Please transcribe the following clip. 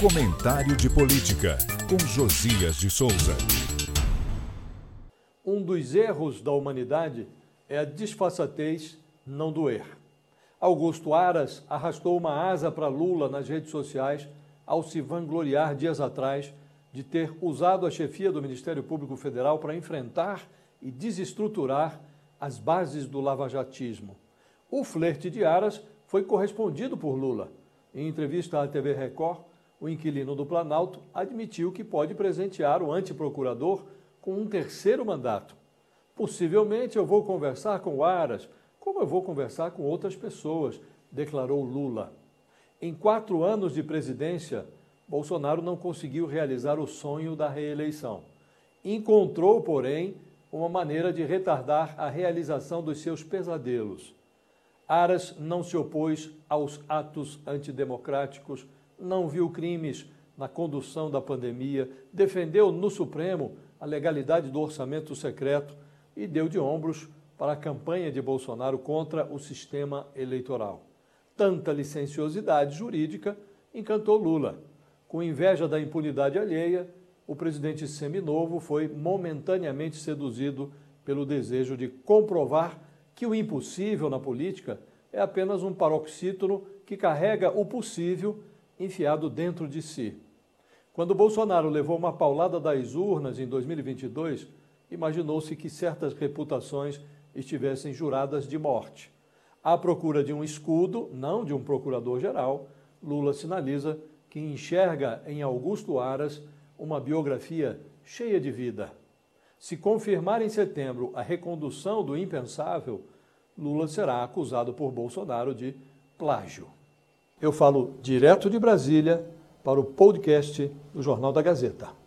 Comentário de Política, com Josias de Souza. Um dos erros da humanidade é a disfarçatez não doer. Augusto Aras arrastou uma asa para Lula nas redes sociais ao se vangloriar dias atrás de ter usado a chefia do Ministério Público Federal para enfrentar e desestruturar as bases do lavajatismo. O flerte de Aras foi correspondido por Lula. Em entrevista à TV Record, o inquilino do Planalto admitiu que pode presentear o antiprocurador com um terceiro mandato. Possivelmente eu vou conversar com Aras, como eu vou conversar com outras pessoas, declarou Lula. Em quatro anos de presidência, Bolsonaro não conseguiu realizar o sonho da reeleição. Encontrou, porém, uma maneira de retardar a realização dos seus pesadelos. Aras não se opôs aos atos antidemocráticos não viu crimes na condução da pandemia, defendeu no Supremo a legalidade do orçamento secreto e deu de ombros para a campanha de Bolsonaro contra o sistema eleitoral. Tanta licenciosidade jurídica encantou Lula. Com inveja da impunidade alheia, o presidente seminovo foi momentaneamente seduzido pelo desejo de comprovar que o impossível na política é apenas um paroxítono que carrega o possível enfiado dentro de si. Quando Bolsonaro levou uma paulada das urnas em 2022, imaginou-se que certas reputações estivessem juradas de morte. À procura de um escudo, não de um procurador-geral, Lula sinaliza que enxerga em Augusto Aras uma biografia cheia de vida. Se confirmar em setembro a recondução do impensável, Lula será acusado por Bolsonaro de plágio. Eu falo direto de Brasília para o podcast do Jornal da Gazeta.